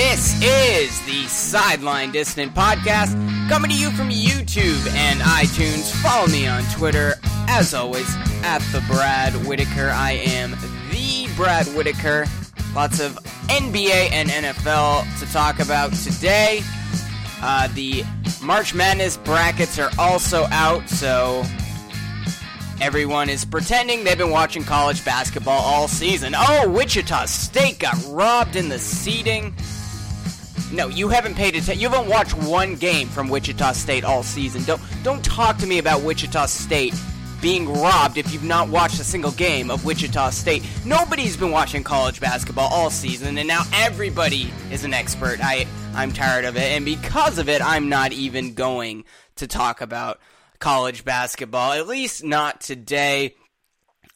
This is the Sideline Dissident Podcast coming to you from YouTube and iTunes. Follow me on Twitter, as always, at the Brad Whitaker. I am the Brad Whitaker. Lots of NBA and NFL to talk about today. Uh, the March Madness brackets are also out, so everyone is pretending they've been watching college basketball all season. Oh, Wichita State got robbed in the seeding. No, you haven't paid attention. You haven't watched one game from Wichita State all season. Don't don't talk to me about Wichita State being robbed if you've not watched a single game of Wichita State. Nobody's been watching college basketball all season, and now everybody is an expert. I I'm tired of it, and because of it, I'm not even going to talk about college basketball. At least not today.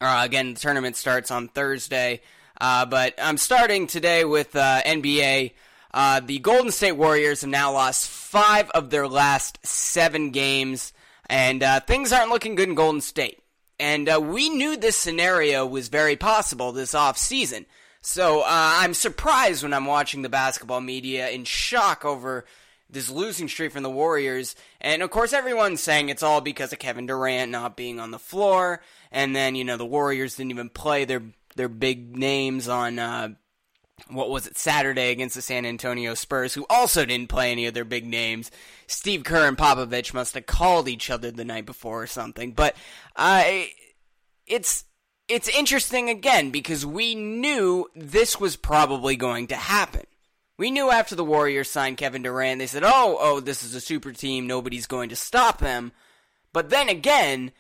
Uh, again, the tournament starts on Thursday, uh, but I'm starting today with uh, NBA. Uh, the Golden State Warriors have now lost five of their last seven games, and uh, things aren't looking good in Golden State. And uh, we knew this scenario was very possible this off season. So uh, I'm surprised when I'm watching the basketball media in shock over this losing streak from the Warriors. And of course, everyone's saying it's all because of Kevin Durant not being on the floor. And then, you know, the Warriors didn't even play their, their big names on, uh, what was it, Saturday against the San Antonio Spurs, who also didn't play any of their big names. Steve Kerr and Popovich must have called each other the night before or something. But uh, it's it's interesting again because we knew this was probably going to happen. We knew after the Warriors signed Kevin Durant, they said, "Oh, oh, this is a super team. Nobody's going to stop them." But then again,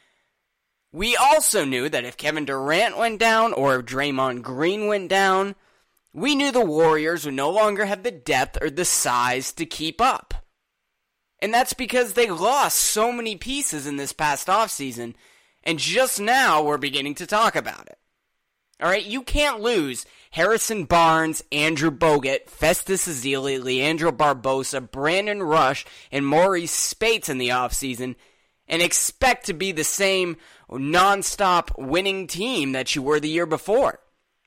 we also knew that if Kevin Durant went down or if Draymond Green went down, we knew the Warriors would no longer have the depth or the size to keep up. And that's because they lost so many pieces in this past offseason, and just now we're beginning to talk about it. Alright, you can't lose Harrison Barnes, Andrew Bogut, Festus Ezeli, Leandro Barbosa, Brandon Rush, and Maurice Speights in the offseason and expect to be the same non-stop winning team that you were the year before.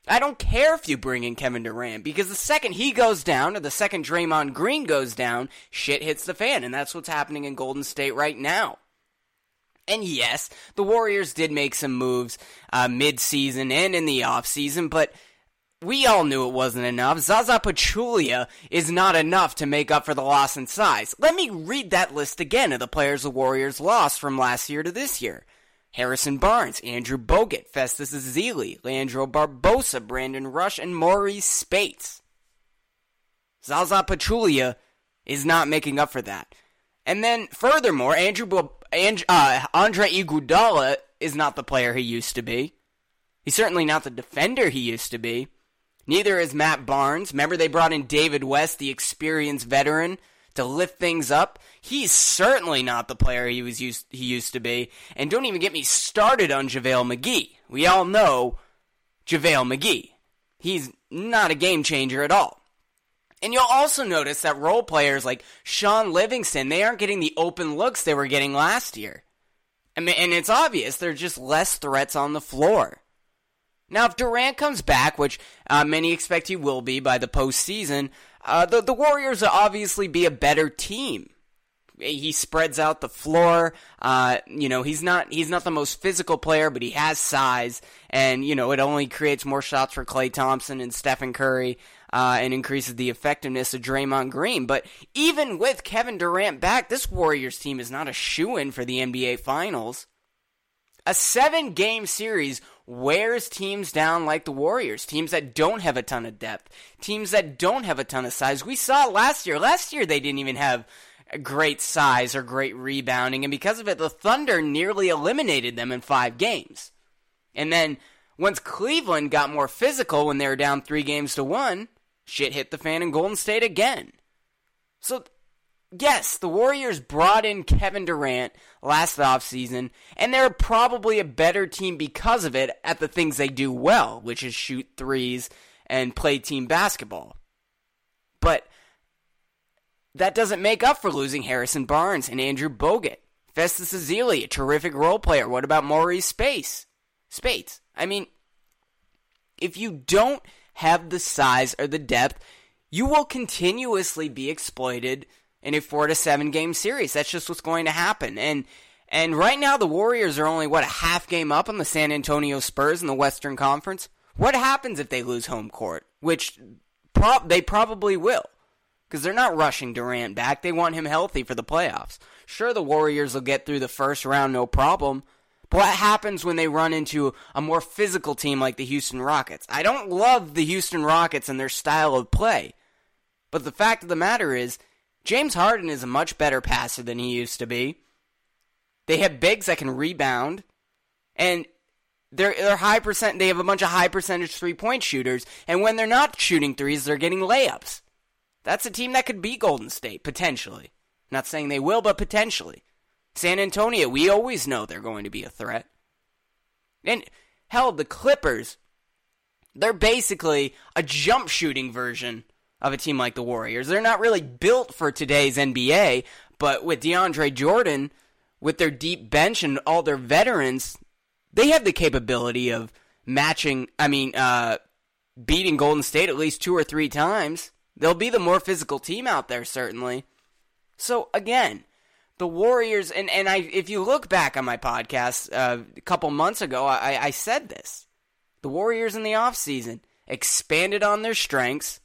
I don't care if you bring in Kevin Durant because the second he goes down or the second Draymond Green goes down, shit hits the fan, and that's what's happening in Golden State right now. And yes, the Warriors did make some moves uh, mid-season and in the off-season, but we all knew it wasn't enough. Zaza Pachulia is not enough to make up for the loss in size. Let me read that list again of the players the Warriors lost from last year to this year. Harrison Barnes, Andrew Bogut, Festus Ezeli, Leandro Barbosa, Brandon Rush, and Maurice Speights. Zaza Pachulia is not making up for that. And then, furthermore, Andrew and, uh, Andre Iguodala is not the player he used to be. He's certainly not the defender he used to be. Neither is Matt Barnes. Remember, they brought in David West, the experienced veteran, to lift things up. He's certainly not the player he was used he used to be. And don't even get me started on JaVale McGee. We all know JaVale McGee. He's not a game changer at all. And you'll also notice that role players like Shaun Livingston, they aren't getting the open looks they were getting last year. I mean, and it's obvious they're just less threats on the floor. Now, if Durant comes back, which uh, many expect he will be by the postseason, uh, the, the Warriors will obviously be a better team. He spreads out the floor. Uh, you know, he's not he's not the most physical player, but he has size, and you know it only creates more shots for Klay Thompson and Stephen Curry, uh, and increases the effectiveness of Draymond Green. But even with Kevin Durant back, this Warriors team is not a shoe in for the NBA Finals. A seven game series wears teams down like the Warriors, teams that don't have a ton of depth, teams that don't have a ton of size. We saw it last year. Last year, they didn't even have great size or great rebounding, and because of it, the Thunder nearly eliminated them in five games. And then once Cleveland got more physical when they were down three games to one, shit hit the fan in Golden State again. So yes, the Warriors brought in Kevin Durant last offseason, and they're probably a better team because of it at the things they do well, which is shoot threes and play team basketball. But that doesn't make up for losing Harrison Barnes and Andrew Bogut. Festus Ezeli, a terrific role player. What about Maurice Space? Speights. I mean, if you don't have the size or the depth, you will continuously be exploited in a four to seven game series. That's just what's going to happen. And and right now the Warriors are only what a half game up on the San Antonio Spurs in the Western Conference. What happens if they lose home court? Which prob- they probably will. Because they're not rushing Durant back. They want him healthy for the playoffs. Sure, the Warriors will get through the first round, no problem. But what happens when they run into a more physical team like the Houston Rockets? I don't love the Houston Rockets and their style of play. But the fact of the matter is, James Harden is a much better passer than he used to be. They have bigs that can rebound, and they're they're high percent. They have a bunch of high percentage three point shooters, and when they're not shooting threes, they're getting layups. That's a team that could beat Golden State potentially. Not saying they will, but potentially. San Antonio, we always know they're going to be a threat. And hell, the Clippers, they're basically a jump shooting version of a team like the Warriors. They're not really built for today's NBA, but with DeAndre Jordan, with their deep bench and all their veterans, they have the capability of matching, I mean, uh, beating Golden State at least two or three times. They'll be the more physical team out there, certainly. So, again, the Warriors, and, and I, if you look back on my podcast uh, a couple months ago, I, I said this. The Warriors in the offseason expanded on their strengths,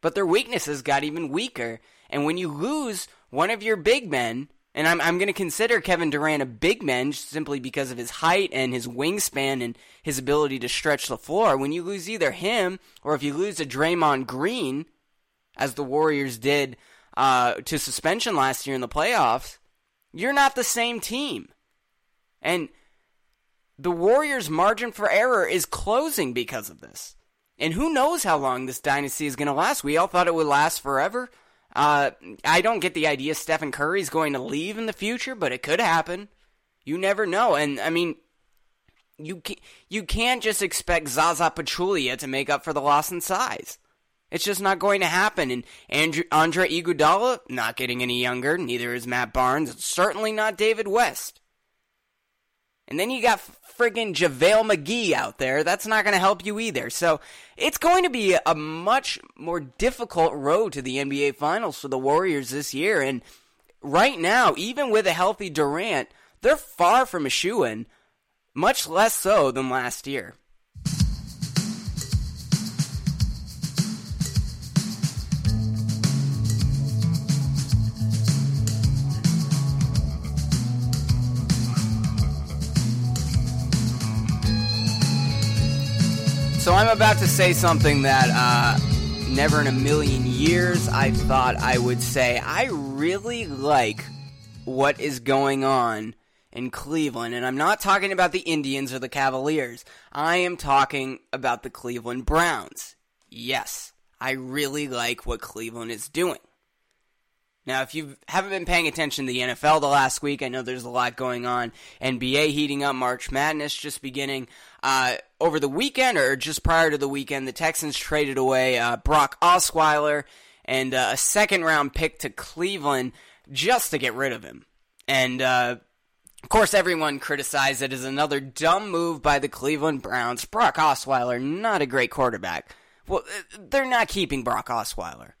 but their weaknesses got even weaker. And when you lose one of your big men, and I'm, I'm going to consider Kevin Durant a big man simply because of his height and his wingspan and his ability to stretch the floor. When you lose either him or if you lose a Draymond Green, as the Warriors did uh, to suspension last year in the playoffs, you're not the same team. And the Warriors' margin for error is closing because of this. And who knows how long this dynasty is going to last? We all thought it would last forever. Uh, I don't get the idea Stephen Curry is going to leave in the future, but it could happen. You never know. And I mean, you can't, you can't just expect Zaza Pachulia to make up for the loss in size. It's just not going to happen. And Andre Iguodala not getting any younger. Neither is Matt Barnes. Certainly not David West. And then you got friggin' JaVale McGee out there. That's not going to help you either. So it's going to be a much more difficult road to the NBA Finals for the Warriors this year. And right now, even with a healthy Durant, they're far from a shoe in, much less so than last year. So I'm about to say something that uh, never in a million years I thought I would say. I really like what is going on in Cleveland, and I'm not talking about the Indians or the Cavaliers. I am talking about the Cleveland Browns. Yes, I really like what Cleveland is doing. Now, if you haven't been paying attention to the NFL the last week, I know there's a lot going on. NBA heating up, March Madness just beginning. Uh, over the weekend, or just prior to the weekend, the Texans traded away uh, Brock Osweiler and uh, a second round pick to Cleveland just to get rid of him. And uh, of course, everyone criticized it as another dumb move by the Cleveland Browns. Brock Osweiler, not a great quarterback. Well, uh, they're not keeping Brock Osweiler.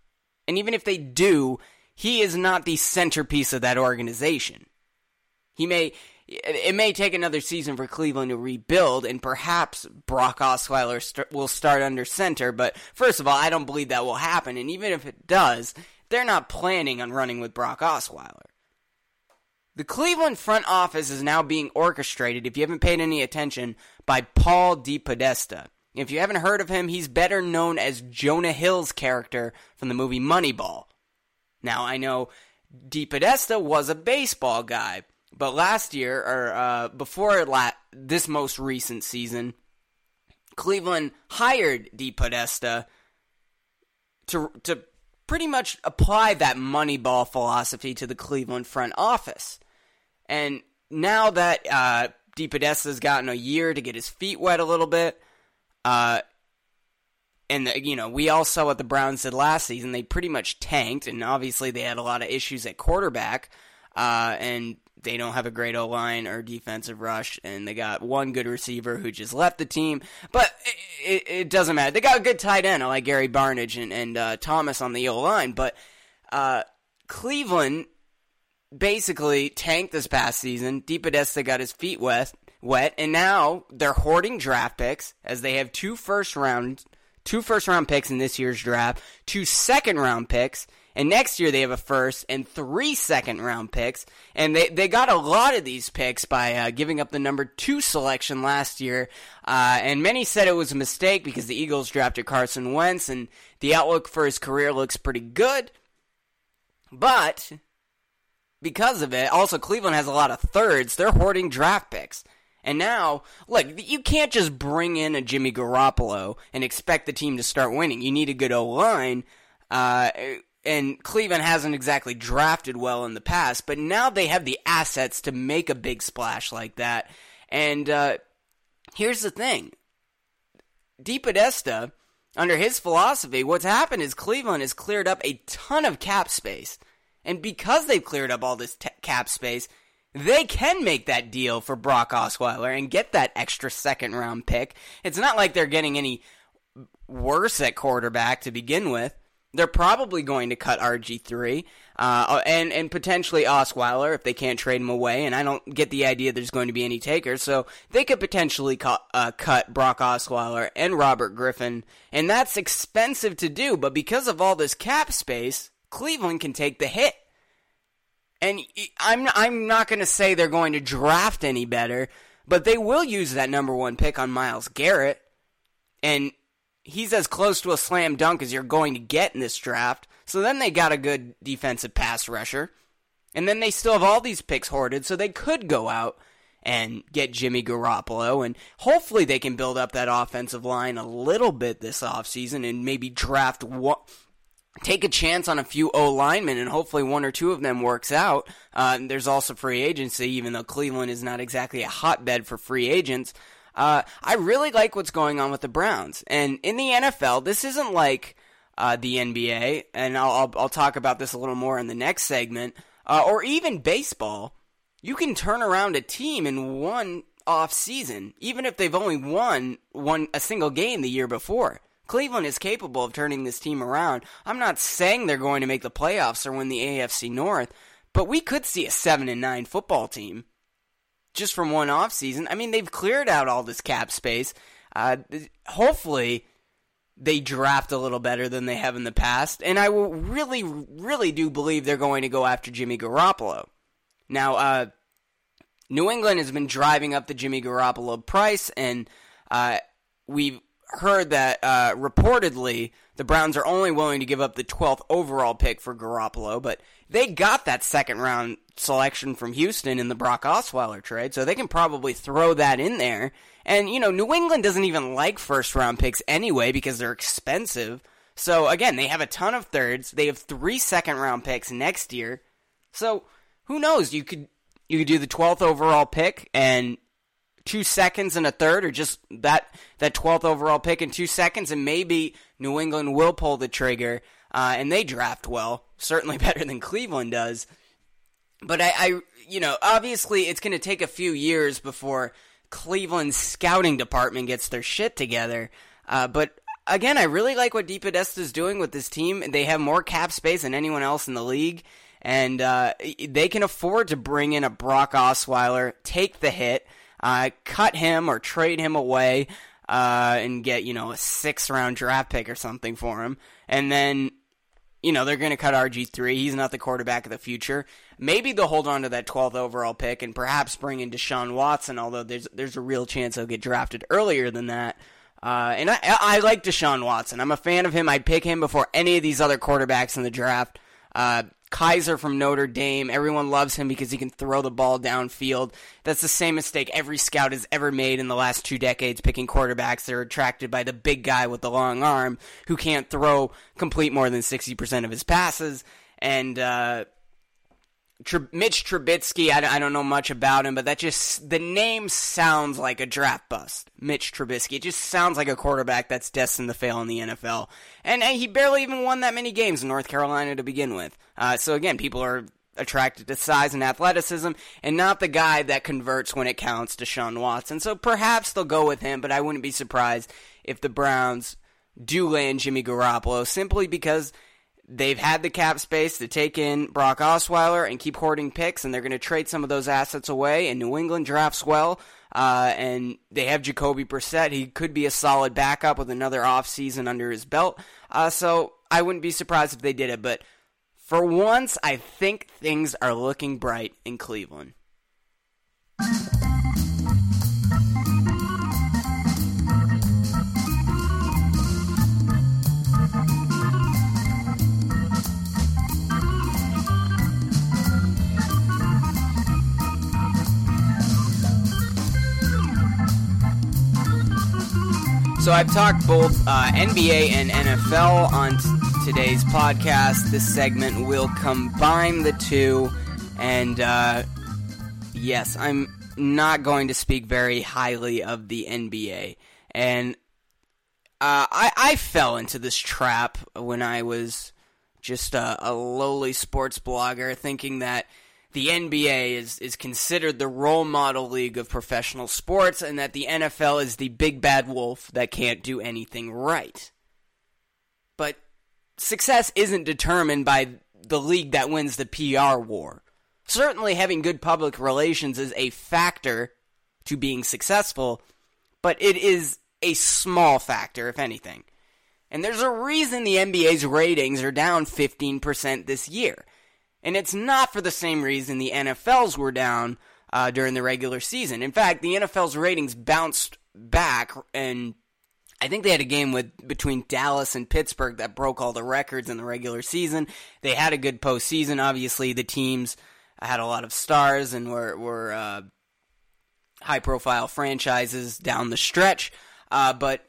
And even if they do, he is not the centerpiece of that organization. He may it may take another season for Cleveland to rebuild, and perhaps Brock Osweiler st- will start under center. But first of all, I don't believe that will happen. And even if it does, they're not planning on running with Brock Osweiler. The Cleveland front office is now being orchestrated, if you haven't paid any attention, by Paul DePodesta. If you haven't heard of him, he's better known as Jonah Hill's character from the movie Moneyball. Now, I know DePodesta was a baseball guy, but last year, or uh, before la- this most recent season, Cleveland hired DePodesta to to pretty much apply that Moneyball philosophy to the Cleveland front office. And now that uh, DePodesta's gotten a year to get his feet wet a little bit, uh, and you know we all saw what the Browns did last season. They pretty much tanked, and obviously they had a lot of issues at quarterback. Uh, and they don't have a great O line or defensive rush, and they got one good receiver who just left the team. But it, it, it doesn't matter. They got a good tight end like Gary Barnidge and, and uh, Thomas on the O line, but uh, Cleveland basically tanked this past season. DePodesta got his feet wet, wet, and now they're hoarding draft picks as they have two first round, two first round picks in this year's draft, two second round picks and next year they have a first and three second round picks. And they, they got a lot of these picks by uh, giving up the number two selection last year. Uh, and many said it was a mistake because the Eagles drafted Carson Wentz and the outlook for his career looks pretty good. But because of it, also Cleveland has a lot of thirds. They're hoarding draft picks. And now, look, you can't just bring in a Jimmy Garoppolo and expect the team to start winning. You need a good O line. Uh, and Cleveland hasn't exactly drafted well in the past, but now they have the assets to make a big splash like that. And uh, here's the thing DePodesta, under his philosophy, what's happened is Cleveland has cleared up a ton of cap space. And because they've cleared up all this t- cap space, they can make that deal for Brock Osweiler and get that extra second round pick. It's not like they're getting any worse at quarterback to begin with. They're probably going to cut RG3 uh, and and potentially Osweiler if they can't trade him away. And I don't get the idea there's going to be any takers, so they could potentially cut, uh, cut Brock Osweiler and Robert Griffin, and that's expensive to do. But because of all this cap space, Cleveland can take the hit. And I'm I'm not going to say they're going to draft any better, but they will use that number one pick on Myles Garrett. And he's as close to a slam dunk as you're going to get in this draft. So then they got a good defensive pass rusher. And then they still have all these picks hoarded, so they could go out and get Jimmy Garoppolo. And hopefully they can build up that offensive line a little bit this offseason and maybe draft one. Take a chance on a few O linemen, and hopefully one or two of them works out. Uh, there's also free agency, even though Cleveland is not exactly a hotbed for free agents. Uh, I really like what's going on with the Browns. And in the NFL, this isn't like uh, the NBA, and I'll, I'll, I'll, talk about this a little more in the next segment, uh, or even baseball. You can turn around a team in one off season, even if they've only won one a single game the year before. Cleveland is capable of turning this team around. I'm not saying they're going to make the playoffs or win the AFC North, but we could see a 7 and 9 football team just from one off season. I mean, they've cleared out all this cap space. Uh, hopefully, they draft a little better than they have in the past, and I really, really do believe they're going to go after Jimmy Garoppolo. Now, uh, New England has been driving up the Jimmy Garoppolo price, and uh, we've heard that uh, reportedly the Browns are only willing to give up the 12th overall pick for Garoppolo, but they got that second round selection from Houston in the Brock Osweiler trade, so they can probably throw that in there. And, you know, New England doesn't even like first round picks anyway because they're expensive. So, again, they have a ton of thirds. They have three second round picks next year. So, who knows? You could you could do the 12th overall pick and two seconds and a third, or just that that 12th overall pick in two seconds, and maybe New England will pull the trigger uh, and they draft well, certainly better than Cleveland does. But I, I you know, obviously it's going to take a few years before Cleveland's scouting department gets their shit together. Uh, but again, I really like what DePodesta is doing with this team. They have more cap space than anyone else in the league, and uh, they can afford to bring in a Brock Osweiler, take the hit, uh, cut him or trade him away, uh, and get you know a six round draft pick or something for him, and then you know, they're going to cut RG3. He's not the quarterback of the future. Maybe they'll hold on to that 12th overall pick and perhaps bring in Deshaun Watson, although there's there's a real chance he'll get drafted earlier than that. Uh, and I, I like Deshaun Watson. I'm a fan of him. I'd pick him before any of these other quarterbacks in the draft. Uh, Kizer from Notre Dame. Everyone loves him because he can throw the ball downfield. That's the same mistake every scout has ever made in the last two decades picking quarterbacks. They're attracted by the big guy with the long arm who can't throw complete more than 60% of his passes. And, uh, Mitch Trubisky, I, I don't know much about him, but that just, the name sounds like a draft bust. Mitch Trubisky. It just sounds like a quarterback that's destined to fail in the NFL. And, and he barely even won that many games in North Carolina to begin with. Uh, so again, people are attracted to size and athleticism, and not the guy that converts when it counts, to Deshaun Watson. So perhaps they'll go with him, but I wouldn't be surprised if the Browns do land Jimmy Garoppolo simply because they've had the cap space to take in Brock Osweiler and keep hoarding picks, and they're going to trade some of those assets away. And New England drafts well, uh, and they have Jacoby Brissett. He could be a solid backup with another offseason under his belt. Uh, so I wouldn't be surprised if they did it. But for once, I think things are looking bright in Cleveland. So I've talked both uh, NBA and NFL on t- today's podcast. This segment will combine the two, and uh, yes, I'm not going to speak very highly of the NBA. And uh, I, I fell into this trap when I was just a, a lowly sports blogger, thinking that the NBA is, is considered the role model league of professional sports and that the NFL is the big bad wolf that can't do anything right. But success isn't determined by the league that wins the PR war. Certainly, having good public relations is a factor to being successful, but it is a small factor, if anything. And there's a reason the NBA's ratings are down 15% this year. And it's not for the same reason the NFL's were down uh, during the regular season. In fact, the NFL's ratings bounced back, and I think they had a game with between Dallas and Pittsburgh that broke all the records in the regular season. They had a good postseason. Obviously, the teams had a lot of stars and were were uh, high profile franchises down the stretch. Uh, but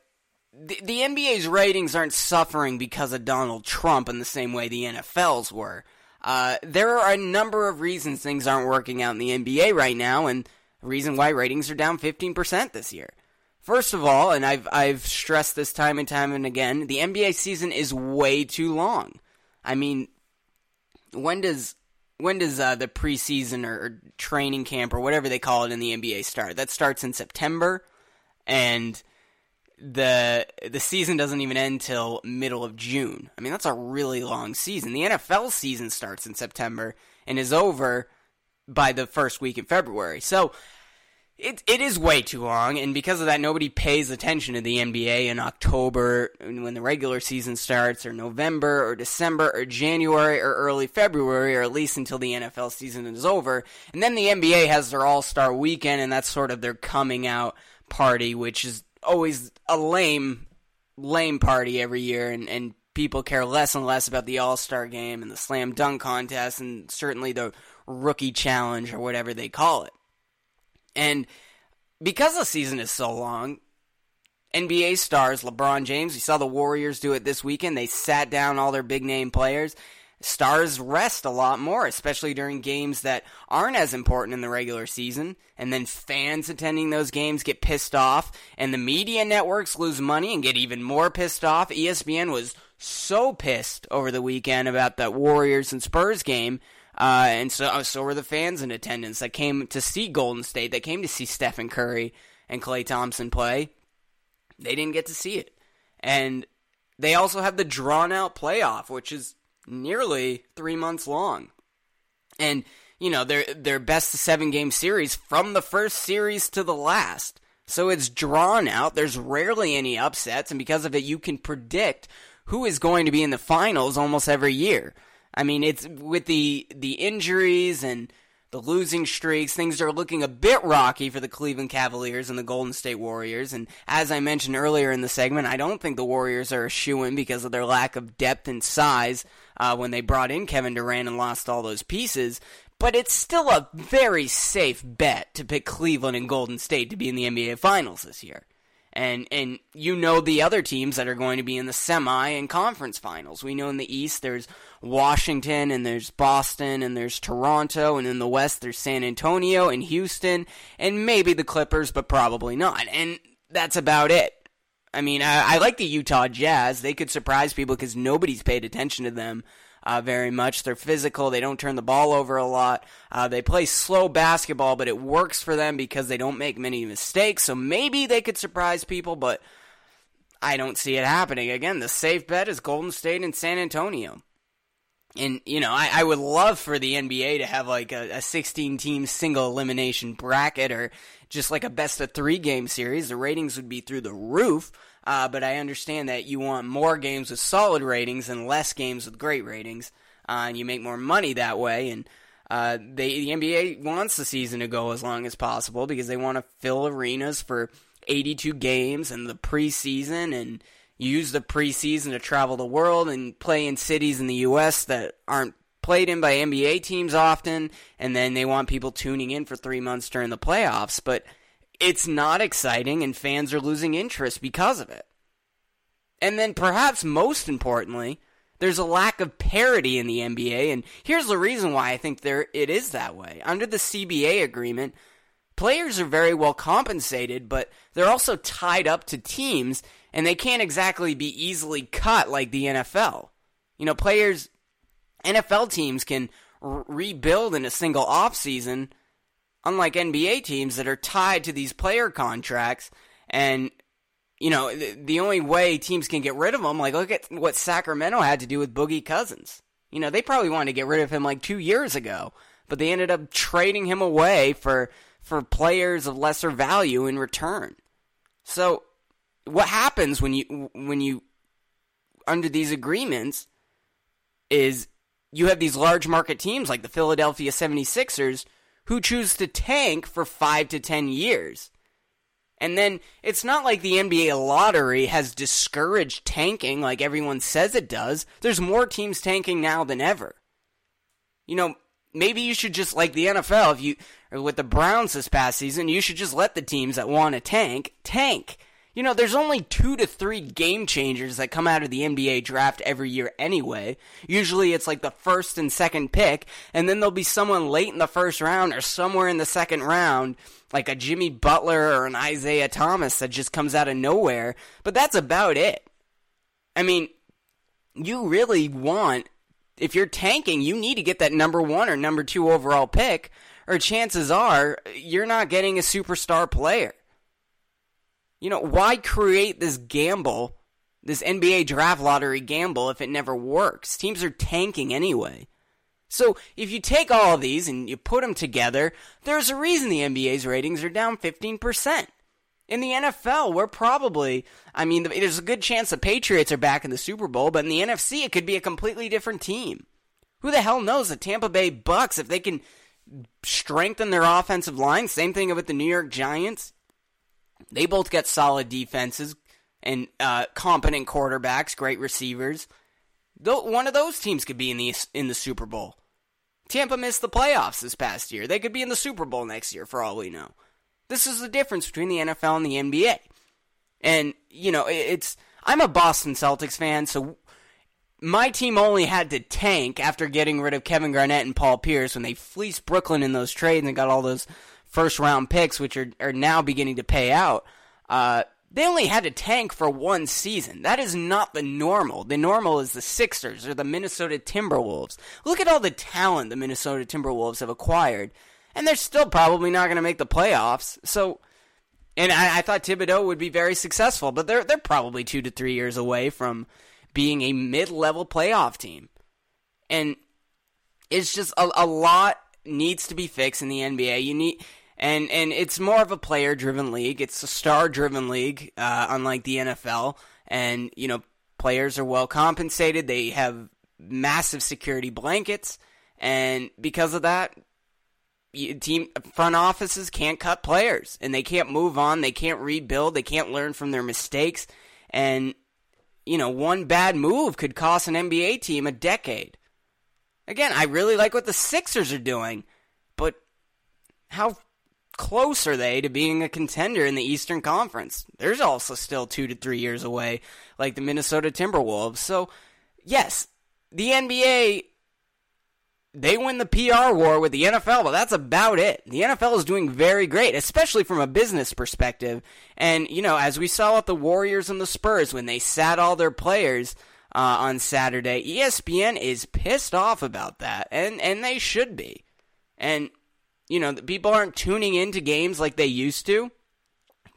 the, the NBA's ratings aren't suffering because of Donald Trump in the same way the NFL's were. Uh, there are a number of reasons things aren't working out in the NBA right now, and the reason why ratings are down 15% this year. First of all, and I've I've stressed this time and time and again, the NBA season is way too long. I mean, when does when does uh, the preseason or training camp or whatever they call it in the NBA start? That starts in September, and the the season doesn't even end till middle of June. I mean, that's a really long season. The NFL season starts in September and is over by the first week in February. So it it is way too long, and because of that, nobody pays attention to the NBA in October when the regular season starts, or November, or December, or January, or early February, or at least until the NFL season is over. And then the NBA has their All Star weekend, and that's sort of their coming out party, which is always a lame, lame party every year, and, and people care less and less about the All Star game and the slam dunk contest, and certainly the rookie challenge or whatever they call it. And because the season is so long, NBA stars, LeBron James, we saw the Warriors do it this weekend. They sat down all their big name players stars rest a lot more, especially during games that aren't as important in the regular season. And then fans attending those games get pissed off, and the media networks lose money and get even more pissed off. ESPN was so pissed over the weekend about that Warriors and Spurs game. Uh, and so, uh, so were the fans in attendance that came to see Golden State, that came to see Stephen Curry and Klay Thompson play. They didn't get to see it. And they also have the drawn out playoff, which is nearly three months long. And, you know, their their best seven game series from the first series to the last. So it's drawn out. There's rarely any upsets, and because of it, you can predict who is going to be in the finals almost every year. I mean, it's with the the injuries and the losing streaks, things are looking a bit rocky for the Cleveland Cavaliers and the Golden State Warriors. And as I mentioned earlier in the segment, I don't think the Warriors are a shoe in because of their lack of depth and size uh, when they brought in Kevin Durant and lost all those pieces. But it's still a very safe bet to pick Cleveland and Golden State to be in the NBA Finals this year. And and you know the other teams that are going to be in the semi and conference finals. We know in the East there's Washington and there's Boston and there's Toronto and in the West there's San Antonio and Houston and maybe the Clippers, but probably not. And that's about it. I mean, I, I like the Utah Jazz. They could surprise people because nobody's paid attention to them uh, very much. They're physical. They don't turn the ball over a lot. Uh, they play slow basketball, but it works for them because they don't make many mistakes. So maybe they could surprise people, but I don't see it happening. Again, the safe bet is Golden State and San Antonio. And, you know, I, I would love for the NBA to have like a, a 16 team single elimination bracket or just like a best of three game series. The ratings would be through the roof. Uh, but I understand that you want more games with solid ratings and less games with great ratings. Uh, and you make more money that way. And uh, they, the NBA wants the season to go as long as possible because they want to fill arenas for 82 games and the preseason and use the preseason to travel the world and play in cities in the U.S. that aren't played in by NBA teams often, and then they want people tuning in for three months during the playoffs. But it's not exciting, and fans are losing interest because of it. And then, perhaps most importantly, there's a lack of parity in the NBA, and here's the reason why I think there it is that way. Under the CBA agreement, players are very well compensated, but they're also tied up to teams and they can't exactly be easily cut like the NFL. You know, players, NFL teams can r- rebuild in a single offseason, unlike NBA teams that are tied to these player contracts. And, you know, the, the only way teams can get rid of them, like, look at what Sacramento had to do with Boogie Cousins. You know, they probably wanted to get rid of him like two years ago, but they ended up trading him away for for players of lesser value in return. So what happens when you when you under these agreements is you have these large market teams like the Philadelphia 76ers who choose to tank for 5 to 10 years. And then it's not like the NBA lottery has discouraged tanking like everyone says it does. There's more teams tanking now than ever. You know, maybe you should just like the NFL if you with the Browns this past season, you should just let the teams that want to tank tank you know, there's only two to three game changers that come out of the NBA draft every year anyway. Usually it's like the first and second pick, and then there'll be someone late in the first round or somewhere in the second round, like a Jimmy Butler or an Isaiah Thomas that just comes out of nowhere. But that's about it. I mean, you really want, if you're tanking, you need to get that number one or number two overall pick, or chances are you're not getting a superstar player. You know, why create this gamble, this NBA draft lottery gamble, if it never works? Teams are tanking anyway. So if you take all of these and you put them together, there's a reason the NBA's ratings are down 15%. In the NFL, we're probably, I mean, there's a good chance the Patriots are back in the Super Bowl, but in the NFC, it could be a completely different team. Who the hell knows the Tampa Bay Bucks, if they can strengthen their offensive line, same thing with the New York Giants, they both get solid defenses and uh, competent quarterbacks, great receivers. Though one of those teams could be in the in the Super Bowl. Tampa missed the playoffs this past year. They could be in the Super Bowl next year, for all we know. This is the difference between the NFL and the NBA. And you know, it's I'm a Boston Celtics fan, so my team only had to tank after getting rid of Kevin Garnett and Paul Pierce when they fleeced Brooklyn in those trades and got all those first round picks, which are, are now beginning to pay out, uh, they only had to tank for one season. That is not the normal. The normal is the Sixers or the Minnesota Timberwolves. Look at all the talent the Minnesota Timberwolves have acquired, and they're still probably not going to make the playoffs. So, and I, I thought Thibodeau would be very successful, but they're they're probably two to three years away from being a mid level playoff team, and it's just a, a lot needs to be fixed in the NBA. You need and and it's more of a player driven league. It's a star driven league, uh, unlike the NFL. And you know, players are well compensated. They have massive security blankets, and because of that, team front offices can't cut players, and they can't move on. They can't rebuild. They can't learn from their mistakes, and you know, one bad move could cost an NBA team a decade. Again, I really like what the Sixers are doing, but how close are they to being a contender in the Eastern Conference? There's also still two to three years away, like the Minnesota Timberwolves. So, yes, the NBA, they win the PR war with the NFL, but that's about it. The NFL is doing very great, especially from a business perspective. And, you know, as we saw with the Warriors and the Spurs, when they sat all their players, uh, on Saturday. ESPN is pissed off about that, and and they should be. And you know, people aren't tuning into games like they used to.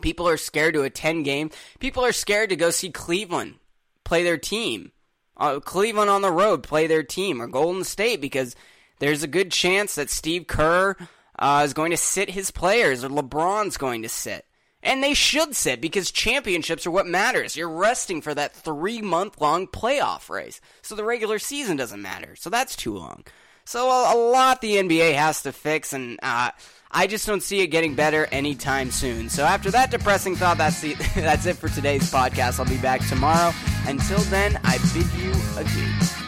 People are scared to attend games. People are scared to go see Cleveland play their team. Uh, Cleveland on the road play their team or Golden State because there's a good chance that Steve Kerr uh, is going to sit his players or LeBron's going to sit. And they should sit because championships are what matters. You're resting for that three month long playoff race. So the regular season doesn't matter. So that's too long. So a, lot the NBA has to fix, and uh, I just don't see it getting better anytime soon. So after that depressing thought, that's the, that's it for today's podcast. I'll be back tomorrow. Until then, I bid you adieu.